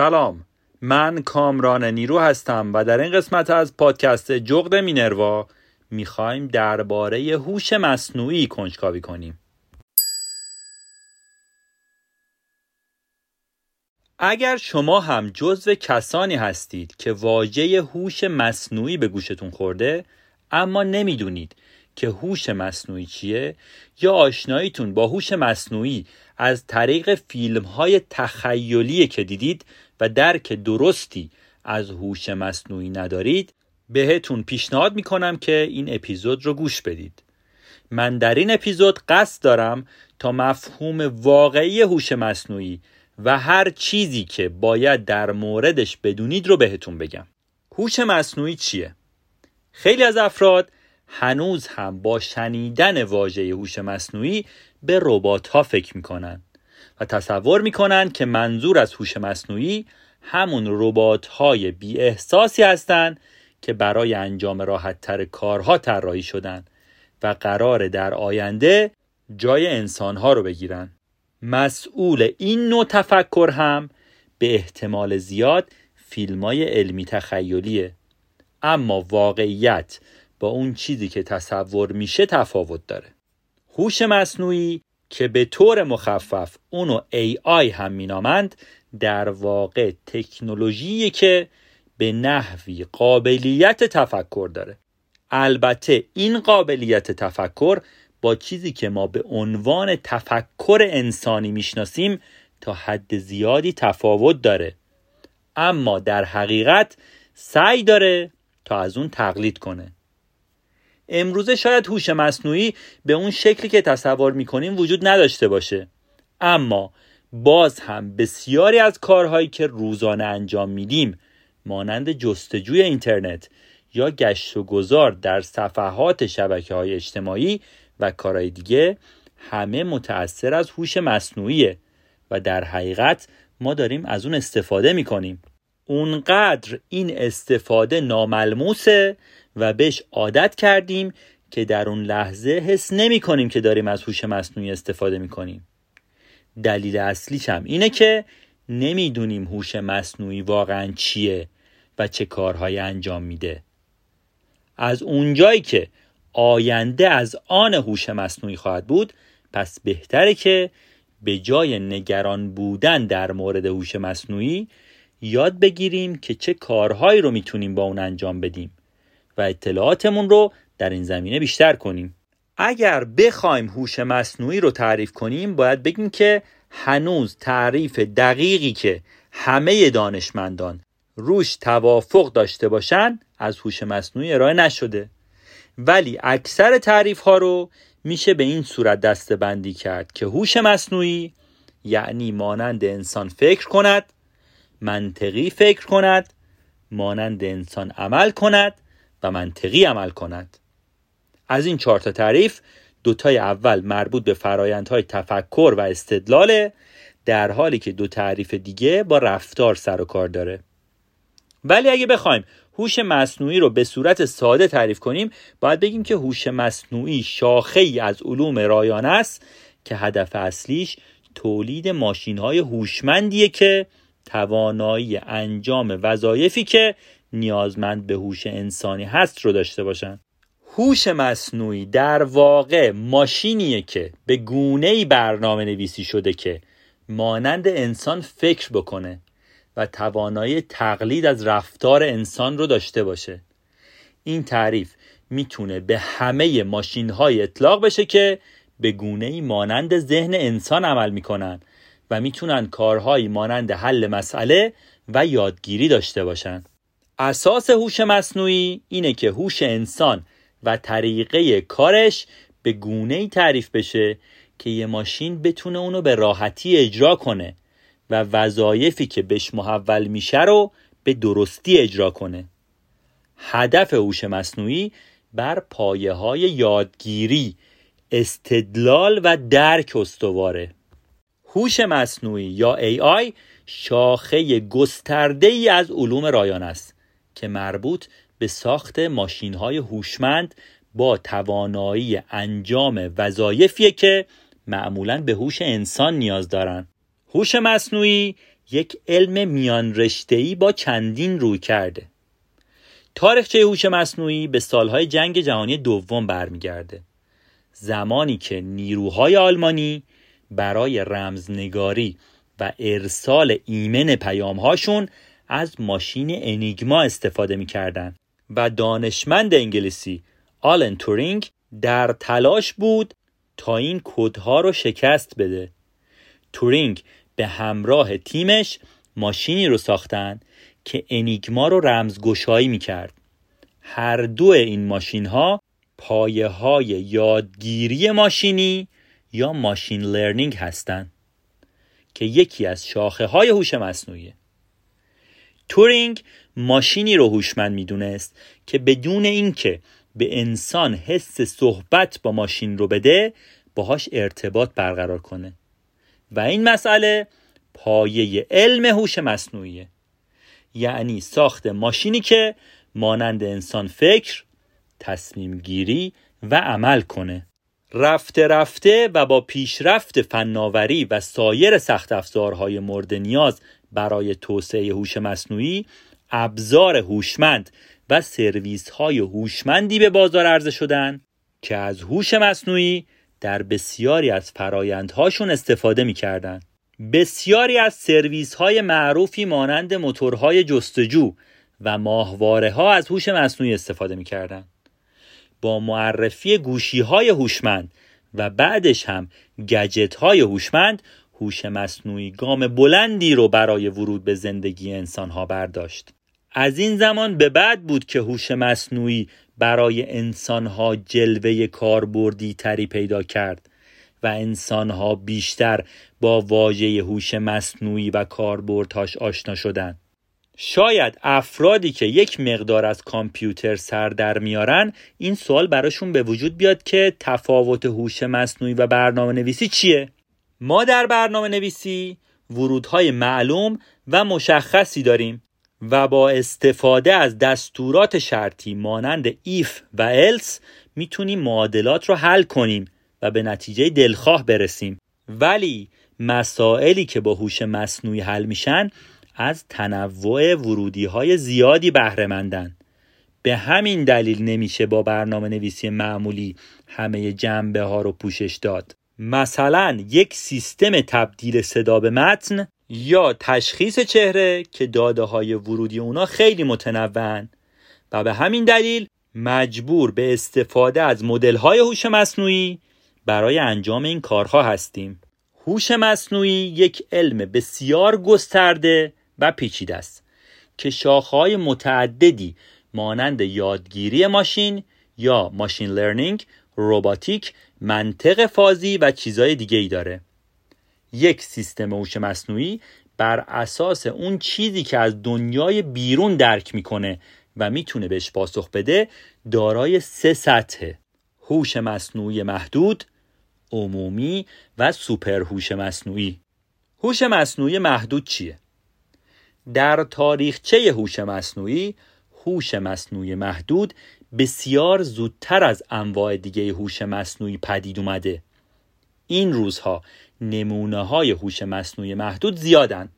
سلام. من کامران نیرو هستم و در این قسمت از پادکست جغد مینروا می‌خوایم درباره هوش مصنوعی کنجکاوی کنیم. اگر شما هم جزو کسانی هستید که واژه هوش مصنوعی به گوشتون خورده اما نمی‌دونید که هوش مصنوعی چیه؟ یا آشناییتون با هوش مصنوعی از طریق فیلم های تخیلی که دیدید و درک درستی از هوش مصنوعی ندارید بهتون پیشنهاد می‌کنم که این اپیزود رو گوش بدید. من در این اپیزود قصد دارم تا مفهوم واقعی هوش مصنوعی و هر چیزی که باید در موردش بدونید رو بهتون بگم. هوش مصنوعی چیه؟ خیلی از افراد هنوز هم با شنیدن واژه هوش مصنوعی به ربات ها فکر می‌کنن و تصور می‌کنن که منظور از هوش مصنوعی همون ربات های بی احساسی هستند که برای انجام راحت تر کارها طراحی شدن و قرار در آینده جای انسان ها رو بگیرن. مسئول این نوع تفکر هم به احتمال زیاد فیلم های علمی تخیلیه. اما واقعیت با اون چیزی که تصور میشه تفاوت داره. هوش مصنوعی که به طور مخفف اونو AI هم مینامند در واقع تکنولوژی که به نحوی قابلیت تفکر داره. البته این قابلیت تفکر با چیزی که ما به عنوان تفکر انسانی می‌شناسیم تا حد زیادی تفاوت داره. اما در حقیقت سعی داره تا از اون تقلید کنه. امروزه شاید هوش مصنوعی به اون شکلی که تصور می‌کنیم وجود نداشته باشه. اما باز هم بسیاری از کارهایی که روزانه انجام میدیم مانند جستجوی اینترنت یا گشت و گذار در صفحات شبکه های اجتماعی و کارهای دیگه همه متأثر از هوش مصنوعیه و در حقیقت ما داریم از اون استفاده می‌کنیم. اونقدر این استفاده ناملموسه و بهش عادت کردیم که در اون لحظه حس نمی کنیم که داریم از هوش مصنوعی استفاده می کنیم. دلیل اصلیش هم اینه که نمی‌دونیم هوش مصنوعی واقعا چیه و چه کارهایی انجام میده. از اونجایی که آینده از آن هوش مصنوعی خواهد بود پس بهتره که به جای نگران بودن در مورد هوش مصنوعی یاد بگیریم که چه کارهایی رو می‌تونیم با اون انجام بدیم. و اطلاعاتمون رو در این زمینه بیشتر کنیم. اگر بخوایم هوش مصنوعی رو تعریف کنیم باید بگیم که هنوز تعریف دقیقی که همه دانشمندان روش توافق داشته باشن از هوش مصنوعی ارائه نشده. ولی اکثر تعریف ها رو میشه به این صورت دسته بندی کرد که هوش مصنوعی یعنی مانند انسان فکر کند منطقی فکر کند مانند انسان عمل کند و منطقی عمل کند. از این چهار تا تعریف دوتای اول مربوط به فرایندهای تفکر و استدلاله در حالی که دو تعریف دیگه با رفتار سر و کار داره. ولی اگه بخوایم هوش مصنوعی رو به صورت ساده تعریف کنیم باید بگیم که هوش مصنوعی شاخه ای از علوم رایانه است که هدف اصلیش تولید ماشین های هوشمندیه که توانایی انجام وظایفی که نیازمند به هوش انسانی هست رو داشته باشن. هوش مصنوعی در واقع ماشینیه که به گونه برنامه نویسی شده که مانند انسان فکر بکنه و توانایی تقلید از رفتار انسان رو داشته باشه. این تعریف می‌تونه به همه ماشین های اطلاق بشه که به گونه مانند ذهن انسان عمل می‌کنن و می‌تونن کارهایی مانند حل مسئله و یادگیری داشته باشن. اساس هوش مصنوعی اینه که هوش انسان و طریقه کارش به گونه ای تعریف بشه که یه ماشین بتونه اونو به راحتی اجرا کنه و وظایفی که بهش محول میشه رو به درستی اجرا کنه. هدف هوش مصنوعی بر پایه های یادگیری استدلال و درک استواره. هوش مصنوعی یا AI شاخه گسترده ای از علوم رایان است. که مربوط به ساخت ماشین های هوشمند با توانایی انجام وظایفی که معمولا به هوش انسان نیاز دارند. هوش مصنوعی یک علم میان رشته‌ای با چندین روی کرده تاریخچه هوش مصنوعی به سالهای جنگ جهانی دوم برمیگرده زمانی که نیروهای آلمانی برای رمزنگاری و ارسال ایمن پیامهاشون از ماشین انیگما استفاده می‌کردند و دانشمند انگلیسی آلن تورینگ در تلاش بود تا این کدها رو شکست بده. تورینگ به همراه تیمش ماشینی رو ساختن که انیگما رو رمزگشایی می‌کرد. هر دو این ماشین ها پایه های یادگیری ماشینی یا machine learning هستند که یکی از شاخه های هوش مصنوعی تورینگ ماشینی رو هوشمند می‌دونست که بدون اینکه به انسان حس صحبت با ماشین رو بده باهاش ارتباط برقرار کنه. و این مسئله پایه علم هوش مصنوعیه. یعنی ساخت ماشینی که مانند انسان فکر تصمیم گیری و عمل کنه. رفته رفته و با پیشرفت فناوری و سایر سخت افزارهای مورد نیاز برای توسعه هوش مصنوعی ابزار هوشمند و سرویس های هوشمندی به بازار عرضه شدن که از هوش مصنوعی در بسیاری از فرایندهاشون استفاده می‌کردند. بسیاری از سرویس های معروفی مانند موتورهای جستجو و ماهواره ها از هوش مصنوعی استفاده می‌کردند. با معرفی گوشی های هوشمند و بعدش هم گجت های هوشمند هوش مصنوعی گام بلندی رو برای ورود به زندگی انسان ها برداشت از این زمان به بعد بود که هوش مصنوعی برای انسان ها جلوه کاربردی تری پیدا کرد و انسان ها بیشتر با واژه هوش مصنوعی و کاربردهاش آشنا شدند شاید افرادی که یک مقدار از کامپیوتر سر در میارن این سوال براشون به وجود بیاد که تفاوت هوش مصنوعی و برنامه نویسی چیه؟ ما در برنامه نویسی ورودهای معلوم و مشخصی داریم و با استفاده از دستورات شرطی مانند ایف و else می‌تونیم معادلات رو حل کنیم و به نتیجه دلخواه برسیم. ولی مسائلی که با هوش مصنوعی حل میشن از تنوع ورودی های زیادی بهره به همین دلیل نمیشه با برنامه نویسی معمولی همه جنبه ها رو پوشش داد. مثلا یک سیستم تبدیل صدا به متن یا تشخیص چهره که داده های ورودی اونا خیلی متنوعن. و به همین دلیل مجبور به استفاده از مدل های هوش مصنوعی برای انجام این کارها هستیم. هوش مصنوعی یک علم بسیار گسترده و پیچیده است که شاخه‌های متعددی مانند یادگیری ماشین یا ماشین لرنینگ، روباتیک، منطق فازی و چیزهای دیگه ای داره. یک سیستم هوش مصنوعی بر اساس اون چیزی که از دنیای بیرون درک می‌کنه و می‌تونه بهش پاسخ بده دارای سه سطح هوش مصنوعی محدود، عمومی و سوپر هوش مصنوعی. هوش مصنوعی محدود چیه؟ در تاریخچه هوش مصنوعی هوش مصنوعی محدود بسیار زودتر از انواع دیگه هوش مصنوعی پدید اومده. این روزها نمونه های هوش مصنوعی محدود زیادن.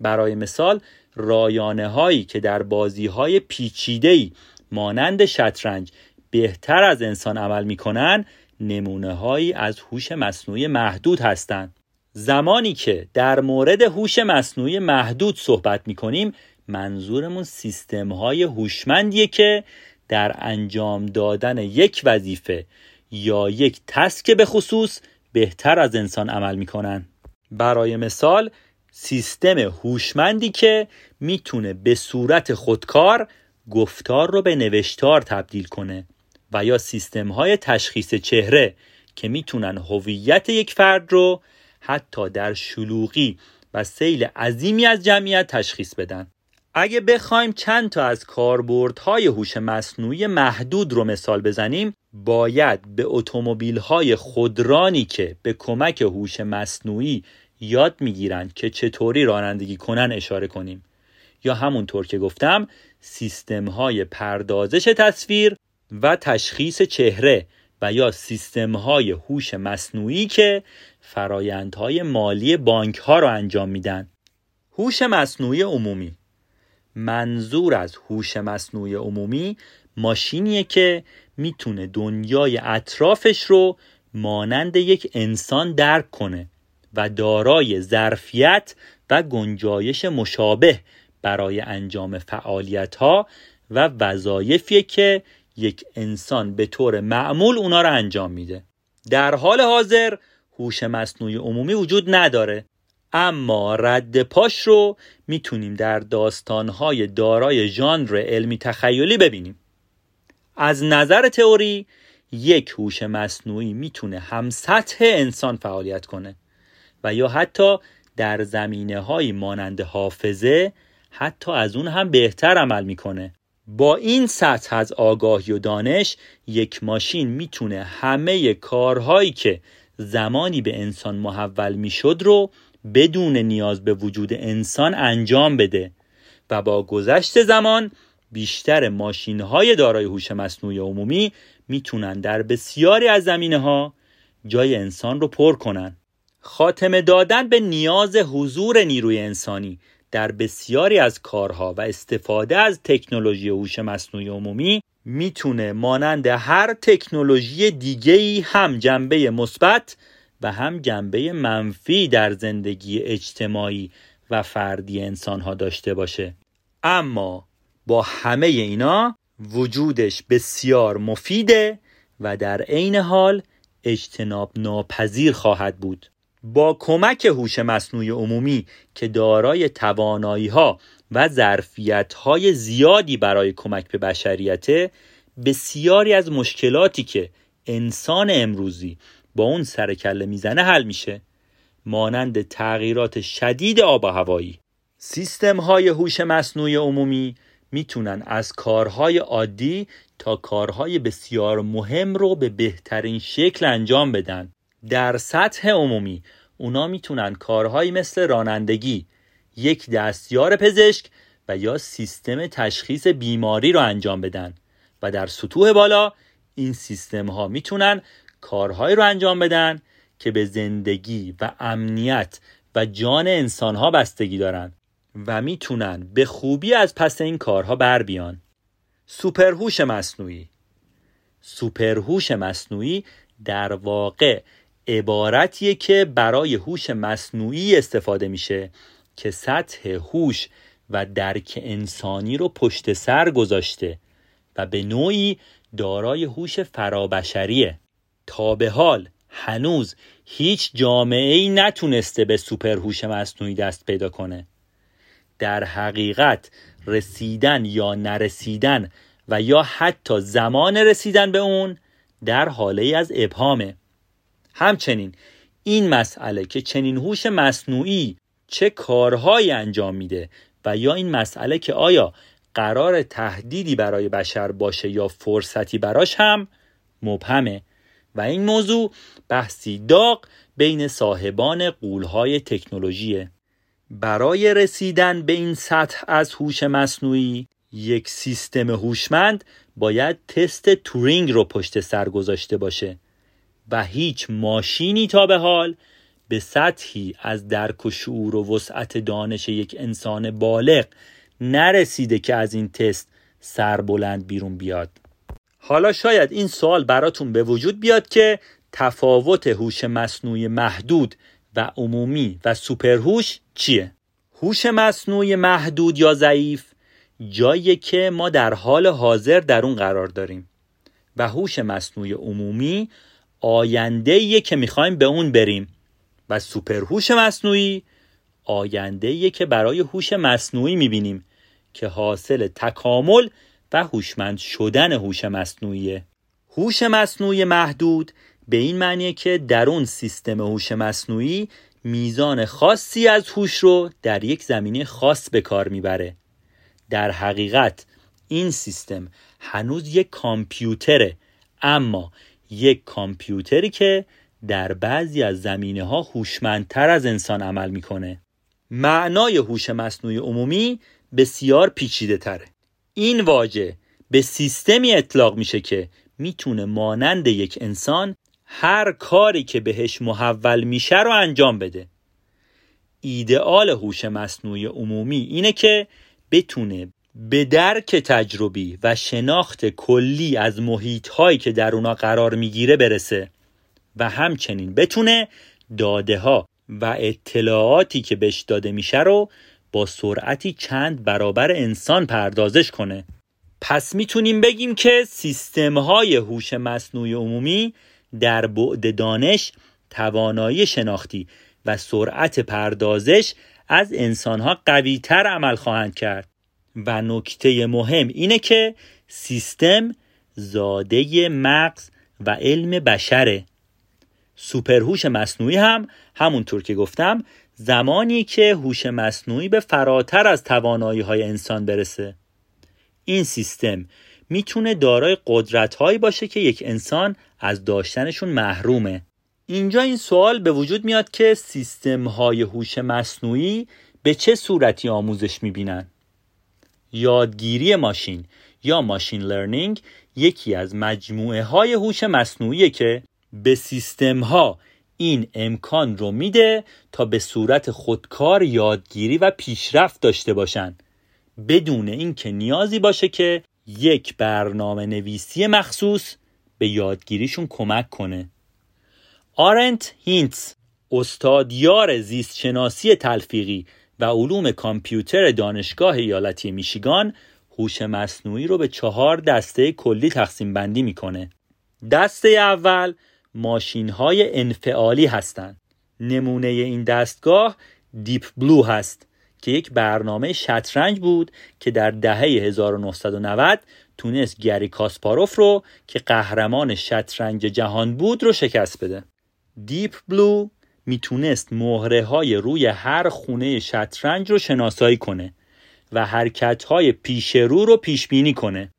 برای مثال رایانه هایی که در بازی های پیچیده مانند شطرنج بهتر از انسان عمل می‌کنن نمونه هایی از هوش مصنوعی محدود هستند زمانی که در مورد هوش مصنوعی محدود صحبت می کنیم منظورمون سیستم های هوشمندیه که در انجام دادن یک وظیفه یا یک تسک به خصوص بهتر از انسان عمل می‌کنن. برای مثال سیستم هوشمندی که می‌تونه به صورت خودکار گفتار رو به نوشتار تبدیل کنه و یا سیستم های تشخیص چهره که می‌تونن هویت یک فرد رو حتی در شلوغی و سیل عظیمی از جمعیت تشخیص بدن. اگه بخوایم چند تا از کاربردهای هوش مصنوعی محدود رو مثال بزنیم باید به اتومبیل‌های خودرانی که به کمک هوش مصنوعی یاد می‌گیرند که چطوری رانندگی کنن اشاره کنیم. یا همونطور که گفتم سیستم های پردازش تصویر و تشخیص چهره و یا سیستم های هوش مصنوعی که فرایندهای مالی بانک ها انجام میدن. هوش مصنوعی عمومی منظور از هوش مصنوعی عمومی ماشینیه که می‌تونه دنیای اطرافش رو مانند یک انسان درک کنه و دارای ظرفیت و گنجایش مشابه برای انجام فعالیت ها و وظایفیه که یک انسان به طور معمول اونا رو انجام میده. در حال حاضر هوش مصنوعی عمومی وجود نداره. اما رد پاش رو می‌تونیم در داستانهای دارای ژانر علمی تخیلی ببینیم. از نظر تئوری یک هوش مصنوعی می‌تونه هم سطح انسان فعالیت کنه و یا حتی در زمینه های مانند حافظه حتی از اون هم بهتر عمل می‌کنه. با این سطح از آگاهی و دانش یک ماشین می‌تونه همه کارهایی که زمانی به انسان محول می‌شد رو بدون نیاز به وجود انسان انجام بده و با گذشت زمان بیشتر ماشین های دارای هوش مصنوعی عمومی می‌تونن در بسیاری از زمینه ها جای انسان رو پر کنن. خاتمه دادن به نیاز حضور نیروی انسانی در بسیاری از کارها و استفاده از تکنولوژی هوش مصنوعی عمومی می‌تونه مانند هر تکنولوژی دیگه ای هم جنبه مثبت و هم جنبه منفی در زندگی اجتماعی و فردی انسان ها داشته باشه. اما با همه اینا وجودش بسیار مفیده و در عین حال اجتناب ناپذیر خواهد بود. با کمک هوش مصنوعی عمومی که دارای توانایی ها و ظرفیت های زیادی برای کمک به بشریت بسیاری از مشکلاتی که انسان امروزی با اون سرکله می‌زنه حل میشه. مانند تغییرات شدید آب و هوایی. سیستم های هوش مصنوعی عمومی می‌تونن از کارهای عادی تا کارهای بسیار مهم رو به بهترین شکل انجام بدن. در سطح عمومی اونا می‌تونن کارهایی مثل رانندگی یک دستیار پزشک و یا سیستم تشخیص بیماری رو انجام بدن. و در سطوح بالا این سیستم ها می‌تونن کارهایی رو انجام بدن که به زندگی و امنیت و جان انسان ها بستگی دارن و می‌تونن به خوبی از پس این کارها بر بیان. سوپرهوش مصنوعی. سوپرهوش مصنوعی در واقع عبارتیه که برای هوش مصنوعی استفاده میشه که سطح هوش و درک انسانی رو پشت سر گذاشته و به نوعی دارای هوش فرابشریه. تا به حال هنوز هیچ جامعه ای نتونسته به سوپرهوش مصنوعی دست پیدا کنه. در حقیقت رسیدن یا نرسیدن و یا حتی زمان رسیدن به اون در حاله از ابهامه. همچنین این مسئله که چنین هوش مصنوعی چه کارهایی انجام میده و یا این مسئله که آیا قرار تهدیدی برای بشر باشه یا فرصتی براش هم مبهمه. و این موضوع بحثی داغ بین صاحبان قولهای تکنولوژیه برای رسیدن به این سطح از هوش مصنوعی یک سیستم هوشمند باید تست تورینگ رو پشت سر گذاشته باشه و هیچ ماشینی تا به حال به سطحی از درک و شعور و وسعت دانش یک انسان بالغ نرسیده که از این تست سربلند بیرون بیاد. حالا شاید این سوال براتون به وجود بیاد که تفاوت هوش مصنوعی محدود و عمومی و سوپرهوش چیه؟ هوش مصنوعی محدود یا ضعیف جایی که ما در حال حاضر در اون قرار داریم و هوش مصنوعی عمومی آینده که می‌خوایم به اون بریم و سوپرهوش مصنوعی آینده که برای هوش مصنوعی می‌بینیم که حاصل تکامل و هوشمند شدن هوش مصنوعیه هوش مصنوعی محدود به این معنیه که در اون سیستم هوش مصنوعی میزان خاصی از هوش رو در یک زمینه خاص به کار می‌بره. در حقیقت این سیستم هنوز یک کامپیوتره اما یک کامپیوتری که در بعضی از زمینه ها هوشمندتر از انسان عمل می‌کنه. معنای هوش مصنوعی عمومی بسیار پیچیده تره این واژه به سیستمی اطلاق میشه که می‌تونه مانند یک انسان هر کاری که بهش محول میشه رو انجام بده. ایدئال هوش مصنوعی عمومی اینه که بتونه به درک تجربی و شناخت کلی از محیط هایی که در اونا قرار می‌گیره برسه و همچنین بتونه داده ها و اطلاعاتی که بهش داده میشه رو با سرعتی چند برابر انسان پردازش کنه. پس می‌تونیم بگیم که سیستم های هوش مصنوعی عمومی در بعد دانش توانایی شناختی و سرعت پردازش از انسانها قویتر عمل خواهند کرد. و نکته مهم اینه که سیستم زاده مغز و علم بشره. سوپرهوش مصنوعی هم همونطور که گفتم زمانی که هوش مصنوعی به فراتر از توانایی های انسان برسه. این سیستم می‌تونه دارای قدرت هایی باشه که یک انسان از داشتنشون محرومه. اینجا این سوال به وجود میاد که سیستم های هوش مصنوعی به چه صورتی آموزش می‌بینن؟ یادگیری ماشین یا ماشین لرنینگ یکی از مجموعه های هوش مصنوعی که به سیستم ها این امکان رو میده تا به صورت خودکار یادگیری و پیشرفت داشته باشن. بدون اینکه نیازی باشه که یک برنامه نویسی مخصوص به یادگیریشون کمک کنه. آرنت هینتس استادیار زیستشناسی تلفیقی و علوم کامپیوتر دانشگاه ایالتی میشیگان هوش مصنوعی رو به چهار دسته کلی تقسیم بندی می‌کنه. دسته اول ماشین های انفعالی هستند. نمونه این دستگاه Deep Blue هست که یک برنامه شطرنج بود که در دهه 1990 تونست گری کاسپاروف رو که قهرمان شطرنج جهان بود رو شکست بده. Deep Blue می‌تونست مهره های روی هر خونه شطرنج رو شناسایی کنه و حرکت های پیش رو رو پیش کنه.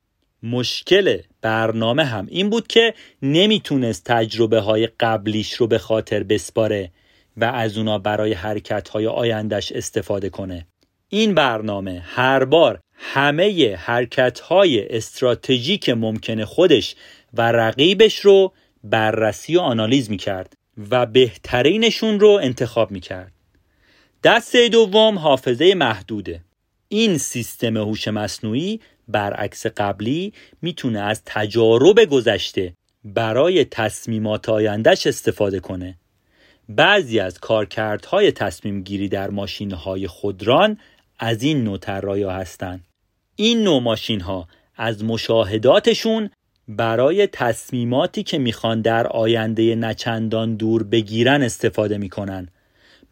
مشکل برنامه هم این بود که نمی‌تونست تجربه های قبلیش رو به خاطر بسپاره و از اونا برای حرکت های آیندش استفاده کنه. این برنامه هر بار همه حرکت های استراتژیک ممکن خودش و رقیبش رو بررسی و آنالیز می‌کرد و بهترینشون رو انتخاب می‌کرد. دسته دوم حافظه محدوده. این سیستم هوش مصنوعی برعکس قبلی می‌تونه از تجارب گذشته برای تصمیمات آیندهش استفاده کنه. بعضی از کارکردهای تصمیم گیری در ماشین های خودران از این نوع طراحی هستند. این نوع ماشین ها از مشاهداتشون برای تصمیماتی که می‌خوان در آینده نچندان دور بگیرن استفاده می‌کنن.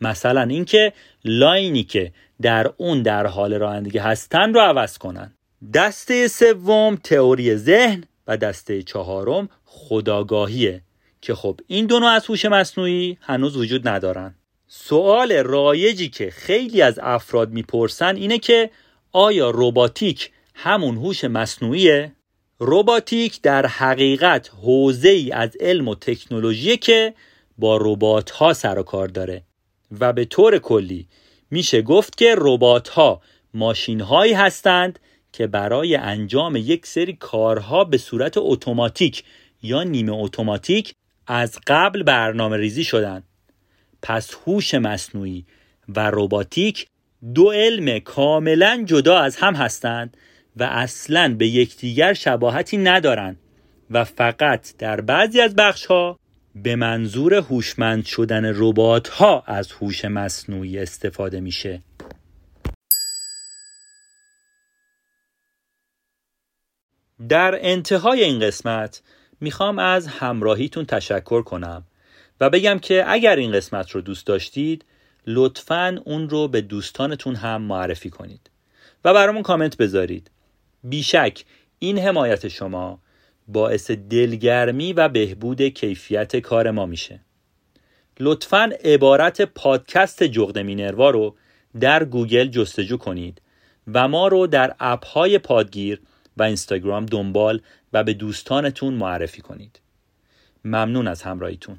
مثلا اینکه لاینی که در اون در حال رانندگی هستن رو عوض کنن. دسته سوم تئوری ذهن و دسته چهارم خداگاهیه که خب این دو نوع از هوش مصنوعی هنوز وجود ندارن. سوال رایجی که خیلی از افراد می‌پرسن اینه که آیا روباتیک همون هوش مصنوعیه؟ روباتیک در حقیقت حوزه ای از علم و تکنولوژی که با ربات ها سر و کار داره و به طور کلی میشه گفت که ربات ها ماشین هایی هستند که برای انجام یک سری کارها به صورت اتوماتیک یا نیمه اتوماتیک از قبل برنامه ریزی شدن. پس هوش مصنوعی و روباتیک دو علم کاملا جدا از هم هستند و اصلا به یکدیگر شباهتی ندارند و فقط در بعضی از بخش ها به منظور هوشمند شدن ربات ها از هوش مصنوعی استفاده میشه. در انتهای این قسمت می‌خوام از همراهیتون تشکر کنم و بگم که اگر این قسمت رو دوست داشتید لطفا اون رو به دوستانتون هم معرفی کنید و برامون کامنت بذارید. بیشک این حمایت شما باعث دلگرمی و بهبود کیفیت کار ما میشه. لطفا عبارت پادکست جغد مینروا رو در گوگل جستجو کنید و ما رو در اپ های پادگیر و اینستاگرام دنبال و به دوستانتون معرفی کنید. ممنون از همراهیتون.